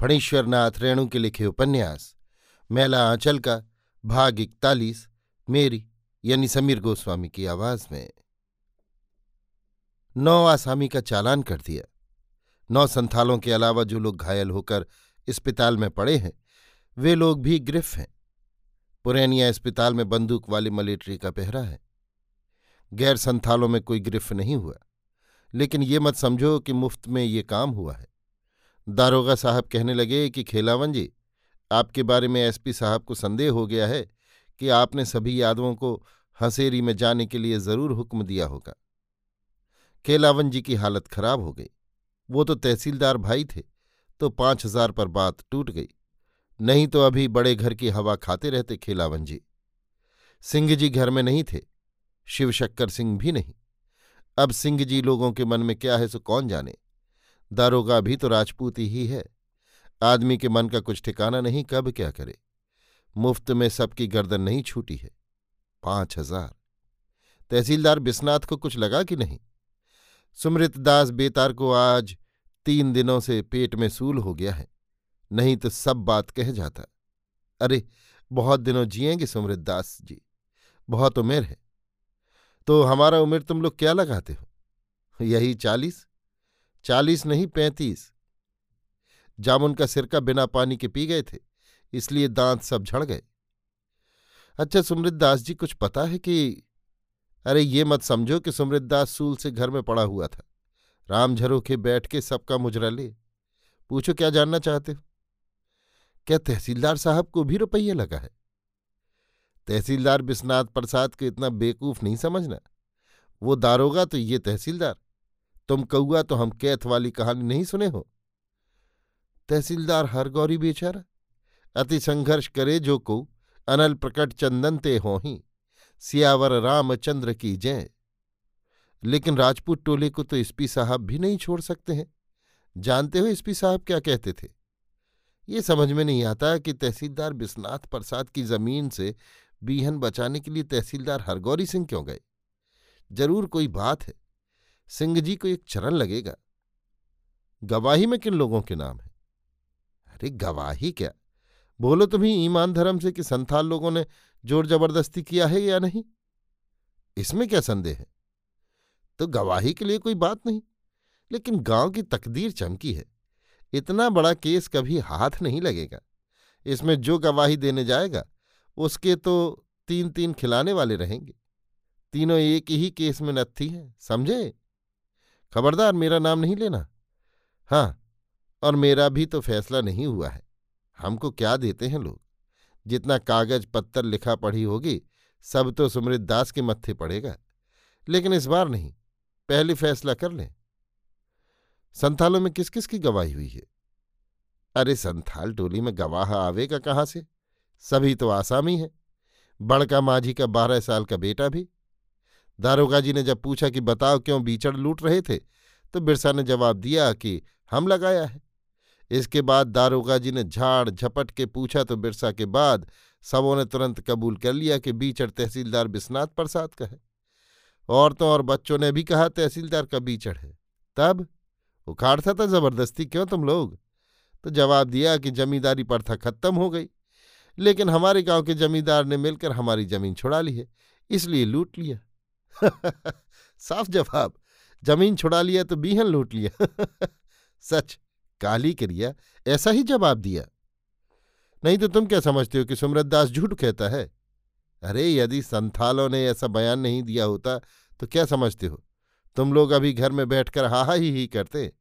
फणीश्वरनाथ रेणु के लिखे उपन्यास, मैला आंचल का, भाग इकतालीस, मेरी, यानी समीर गोस्वामी की आवाज़ में। नौ आसामी का चालान कर दिया। नौ संथालों के अलावा जो लोग घायल होकर अस्पताल में पड़े हैं, वे लोग भी गिरफ हैं। पुरैनिया अस्पताल में बंदूक वाली मलेट्री का पहरा है। गैर संथालों में कोई गिरफ नहीं हुआ। लेकिन ये मत समझो कि मुफ़्त में ये काम हुआ है। दारोगा साहब कहने लगे कि, खेलावन जी, आपके बारे में एसपी साहब को संदेह हो गया है कि आपने सभी यादवों को हंसेरी में जाने के लिए ज़रूर हुक्म दिया होगा। खेलावन जी की हालत खराब हो गई। वो तो तहसीलदार भाई थे तो पाँच हज़ार पर बात टूट गई। नहीं तो अभी बड़े घर की हवा खाते रहते खेलावन जी। सिंह जी घर में नहीं थे शिवशक्कर सिंह भी नहीं। अब सिंह जी लोगों के मन में क्या है सो कौन जाने? दारोगा भी तो राजपूती ही है। आदमी के मन का कुछ ठिकाना नहीं, कब क्या करे? मुफ़्त में सबकी गर्दन नहीं छूटी है। पाँच हज़ार। तहसीलदार बिस्नाथ को कुछ लगा कि नहीं? सुमृतदास बेतार को आज तीन दिनों से पेट में सूल हो गया है। नहीं तो सब बात कह जाता। अरे, बहुत दिनों जिएँगे सुमृतदास जी। बहुत उम्र है। तो हमारा उम्र तुम लोग क्या लगाते हो? यही चालीस? चालीस नहीं, पैंतीस। जामुन का सिरका बिना पानी के पी गए थे, इसलिए दांत सब झड़ गए। अच्छा सुमृतदास जी, कुछ पता है कि अरे, ये मत समझो कि सुमृतदास सूल से घर में पड़ा हुआ था। राम झरोखे बैठ के सबका मुजरा ले। पूछो, क्या जानना चाहते हो? क्या तहसीलदार साहब को भी रुपये लगा है? तहसीलदार बिस्नाथ प्रसाद को इतना बेकूफ नहीं समझना। वो दारोगा तो ये तहसीलदार। तुम कौआ तो हम कैथ वाली कहानी नहीं सुने हो? तहसीलदार हर गौरी बेचारा, अति संघर्ष करे जो को अनल प्रकट चंदन ते हो ही सियावर रामचंद्र की जय लेकिन राजपूत टोले को तो एसपी साहब भी नहीं छोड़ सकते हैं। जानते हो एसपी साहब क्या कहते थे? ये समझ में नहीं आता कि तहसीलदार बिस्नाथ प्रसाद की ज़मीन से बीहन बचाने के लिए तहसीलदार हरगौरी सिंह क्यों गए? ज़रूर कोई बात है। सिंह जी को एक चरण लगेगा। गवाही में किन लोगों के नाम है? अरे, गवाही क्या? बोलो तुम्ही ईमान धर्म से कि संथाल लोगों ने ज़ोर ज़बरदस्ती किया है या नहीं? इसमें क्या संदेह है? तो गवाही के लिए कोई बात नहीं, लेकिन गाँव की तकदीर चमकी है। इतना बड़ा केस कभी हाथ नहीं लगेगा। इसमें जो गवाही देने जाएगा, उसके तो तीन तीन खिलाने वाले रहेंगे। तीनों एक ही केस में नत्थी हैं, समझे? खबरदार, मेरा नाम नहीं लेना। हाँ और मेरा भी तो फैसला नहीं हुआ है। हमको क्या देते हैं लोग? जितना कागज़ पत्तर लिखा पढ़ी होगी, सब तो सुमृत दास के मत्थे पड़ेगा। लेकिन इस बार नहीं, पहले फैसला कर लें। संथालों में किस किस की गवाही हुई है? अरे, संथाल टोली में गवाह आवेगा कहाँ से? सभी तो आसामी हैं। बड़का माझी का बारह साल का बेटा भी। दारोगा जी ने जब पूछा कि बताओ क्यों बीचड़ लूट रहे थे तो बिरसा ने जवाब दिया कि हम लगाया है। इसके बाद दारोगा जी ने झाड़ झपट के पूछा तो बिरसा के बाद सबों ने तुरंत कबूल कर लिया कि बीचड़ तहसीलदार बिस्नाथ प्रसाद का है। औरतों और बच्चों ने भी कहा, तहसीलदार का बीचड़ है। तब उखाड़ता था ज़बरदस्ती, क्यों तुम लोग? तो जवाब दिया कि जमींदारी प्रथा खत्म हो गई। लेकिन हमारे गाँव के जमींदार ने मिलकर हमारी ज़मीन छुड़ा ली है, इसलिए लूट लिया। साफ़ जवाब, ज़मीन छुड़ा लिया तो बीहन लूट लिया। सच, काली क्रिया, ऐसा ही जवाब दिया। नहीं तो तुम क्या समझते हो कि सुमृत दास झूठ कहता है? अरे, यदि संथालों ने ऐसा बयान नहीं दिया होता तो क्या समझते हो? तुम लोग अभी घर में बैठकर हाहा ही ही करते।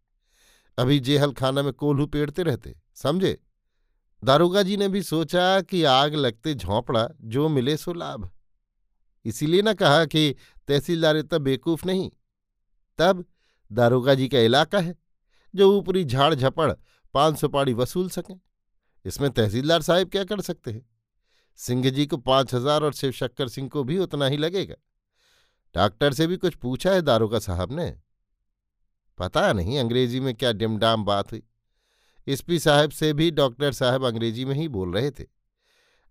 अभी जेहल खाना में कोल्हू पेड़ते रहते, समझे? दारोगा जी ने भी सोचा कि आग लगते झोंपड़ा, जो मिले सो लाभ। इसीलिए ना कहा कि तहसीलदार इतना बेकूफ नहीं। तब दारोगा जी का इलाका है, जो ऊपरी झाड़ झपड़ पाँच सौ पाड़ी वसूल सकें। इसमें तहसीलदार साहब क्या कर सकते हैं? सिंह जी को पाँच हज़ार और शिव शक्कर सिंह को भी उतना ही लगेगा। डॉक्टर से भी कुछ पूछा है दारोगा साहब ने? पता नहीं, अंग्रेज़ी में क्या डिमडाम बात हुई। एसपी साहब से भी डॉक्टर साहब अंग्रेज़ी में ही बोल रहे थे।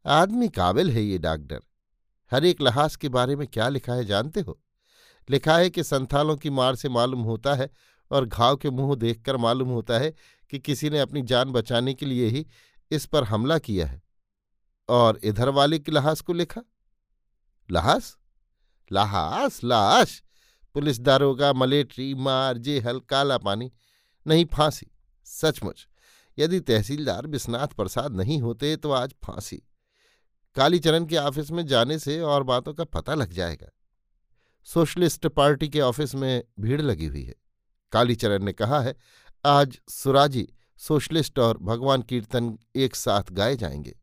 आदमी काबिल है ये डॉक्टर। हर एक लहास के बारे में क्या लिखा है जानते हो? लिखा है कि संथालों की मार से मालूम होता है और घाव के मुँह देखकर मालूम होता है कि किसी ने अपनी जान बचाने के लिए ही इस पर हमला किया है। और इधर वाले की लहास को लिखा? लहास? लहास, लाश! पुलिस दारोगा, मलेट्री, मार, जेहल, काला पानी, नहीं फांसी। सचमुच, यदि तहसीलदार विश्वनाथ प्रसाद नहीं होते तो आज फांसी। कालीचरण के ऑफ़िस में जाने से और बातों का पता लग जाएगा। सोशलिस्ट पार्टी के ऑफ़िस में भीड़ लगी हुई है। कालीचरण ने कहा है, आज सुराजी, सोशलिस्ट और भगवान कीर्तन एक साथ गाए जाएँगे।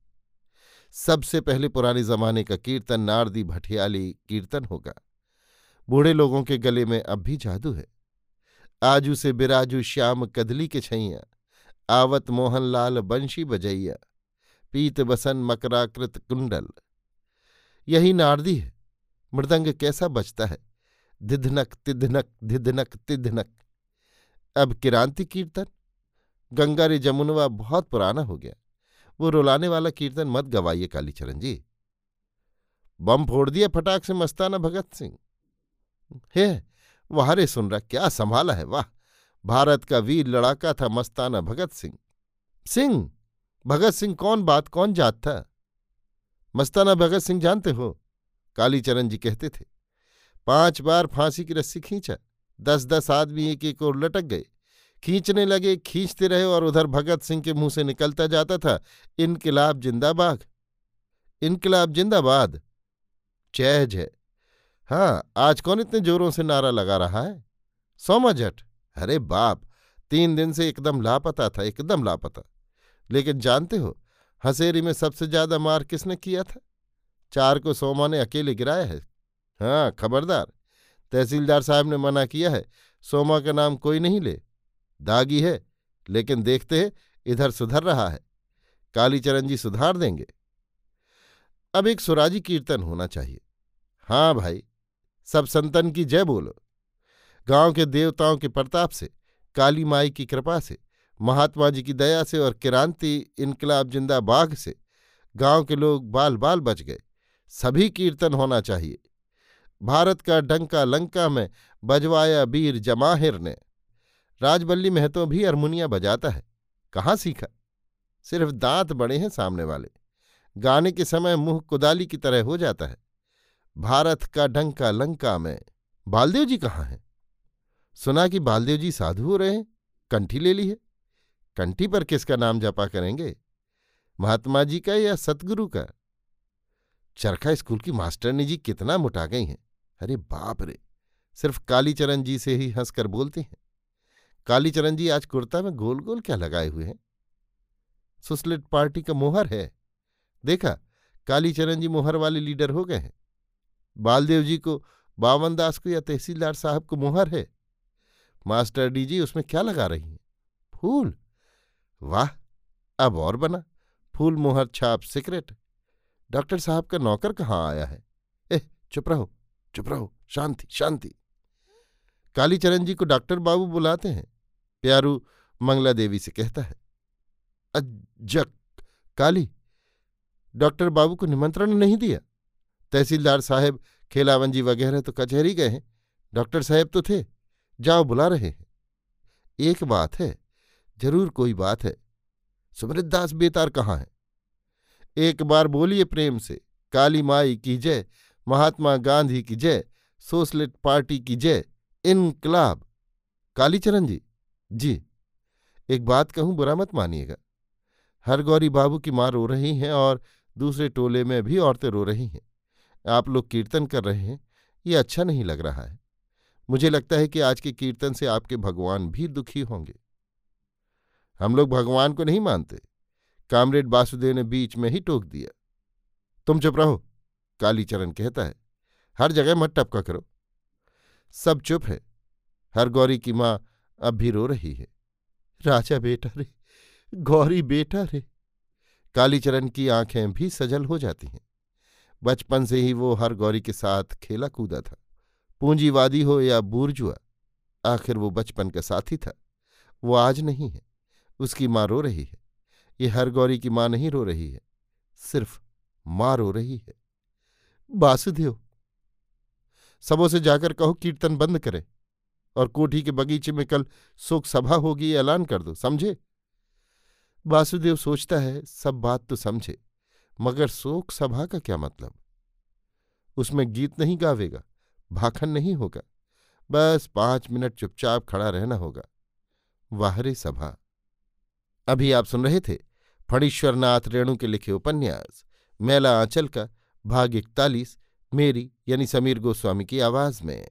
सबसे पहले पुराने जमाने का कीर्तन नारदी भटियाली कीर्तन होगा। बूढ़े लोगों के गले में अब भी जादू है। आजू से बिराजू श्याम कदली के छैया, आवत मोहनलाल बंशी बजैया। पीत बसन मकराकृत कुंडल। यही नारदी है। मृदंग कैसा बचता है? धिधनक तिधनक धिधनक तिधनक। अब किरांति कीर्तन? गंगा रे जमुनवा बहुत पुराना हो गया। वो रुलाने वाला कीर्तन मत गवाइए कालीचरण जी। बम फोड़ दिया फटाक से मस्ताना भगत सिंह। हे, वाह रे सुन रहा क्या संभाला है? वाह, भारत का वीर लड़ाका था मस्ताना भगत सिंह। सिंह! भगत सिंह कौन बात, कौन जात था? मस्ताना भगत सिंह जानते हो? कालीचरण जी कहते थे। पाँच बार फांसी की रस्सी खींचा, दस दस आदमी एक एक और लटक गए। खींचने लगे, खींचते रहे और उधर भगत सिंह के मुँह से निकलता जाता था, इनकिलाब जिंदाबाद। इनकिलाब जिंदाबाद। जय जय हाँ आज कौन इतने जोरों से नारा लगा रहा है? सोमा जट अरे बाप, तीन दिन से एकदम लापता था, एकदम लापता। लेकिन जानते हो, हसेरी में सबसे ज़्यादा मार किसने किया था? चार को सोमा ने अकेले गिराया है। हाँ खबरदार। तहसीलदार साहब ने मना किया है, सोमा का नाम कोई नहीं ले। दागी है, लेकिन देखते हैं, इधर सुधर रहा है। कालीचरण जी सुधार देंगे। अब एक सुराजी कीर्तन होना चाहिए। हाँ भाई, सब संतन की जय बोलो। गाँव के देवताओं के प्रताप से, काली माई की कृपा से। महात्मा जी की दया से और क्रांति इनकलाब ज़िंदा बाघ से गाँव के लोग बाल बाल बच गए। सभी कीर्तन होना चाहिए। भारत का डंका लंका में बजवाया बीर जमाहिर ने। राजबल्ली महतो भी अरमुनिया बजाता है। कहाँ सीखा? सिर्फ़ दांत बड़े हैं सामने वाले। गाने के समय मुँह कुदाली की तरह हो जाता है। भारत का डंका लंका में बालदेव जी कहाँ हैं? सुना कि बालदेव जी साधु हो रहे हैं? कंठी ले ली है। कंठी पर किसका नाम जपा करेंगे? महात्मा जी का या सतगुरु का? चरखा स्कूल की मास्टरनी जी कितना मुटा गई हैं। अरे बाप रे! सिर्फ़ कालीचरण जी से ही हंसकर बोलते हैं। कालीचरण जी आज कुर्ता में गोल गोल क्या लगाए हुए हैं? सुसलिट पार्टी का मोहर है। देखा, कालीचरण जी मोहर वाले लीडर हो गए हैं। बालदेव जी को बावन दास को या तहसीलदार साहब को मोहर है। मास्टर डी जी उसमें क्या लगा रही हैं? फूल! वाह, अब और बना। फूल मोहर छाप सिगरेट। डॉक्टर साहब का नौकर कहाँ आया है? एह, चुप रहो चुप रहो, शांति शांति। कालीचरण जी को डॉक्टर बाबू बुलाते हैं। प्यारू मंगला देवी से कहता है, अजक, काली, डॉक्टर बाबू को निमंत्रण नहीं दिया। तहसीलदार साहब खेलावन जी वगैरह तो कचहरी गए हैं। डॉक्टर साहब तो थे, जाओ बुला रहे हैं। एक बात है ज़रूर कोई बात है। सुमृत दास बेतार कहाँ है? एक बार बोलिए प्रेम से, काली माई की जय, महात्मा गांधी की जय, सोशलिस्ट पार्टी की जय, इनकलाब। कालीचरण जी जी। एक बात कहूँ, बुरा मत मानिएगा। हर गौरी बाबू की माँ रो रही हैं और दूसरे टोले में भी औरतें रो रही हैं। आप लोग कीर्तन कर रहे हैं, ये अच्छा नहीं लग रहा है। मुझे लगता है कि आज के कीर्तन से आपके भगवान भी दुखी होंगे। हम लोग भगवान को नहीं मानते। कामरेड वासुदेव ने बीच में ही टोक दिया। तुम चुप रहो, कालीचरण कहता है। हर जगह मत टपका करो। सब चुप है। हर गौरी की माँ अब भी रो रही है। राजा बेटा रे, गौरी बेटा रे। कालीचरण की आँखें भी सजल हो जाती हैं। बचपन से ही वो हर गौरी के साथ खेला कूदा था। पूंजीवादी हो या बूरजुआ, आखिर वो बचपन का साथी था। वो आज नहीं है। उसकी माँ रो रही है। ये हर गौरी की माँ नहीं रो रही है, सिर्फ़ माँ रो रही है। बासुदेव, सबों से जाकर कहो, कीर्तन बंद करें और कोठी के बगीचे में कल शोक सभा होगी ऐलान कर दो, समझे? वासुदेव सोचता है, सब बात तो समझे, मगर शोक सभा का क्या मतलब? उसमें गीत नहीं गावेगा, भाखन नहीं होगा, बस पाँच मिनट चुपचाप खड़ा रहना होगा। वाहरे सभा। अभी आप सुन रहे थे फणीश्वरनाथ रेणु के लिखे उपन्यास, मेला आंचल का भाग इकतालीस मेरी यानी समीर गोस्वामी की आवाज़ में।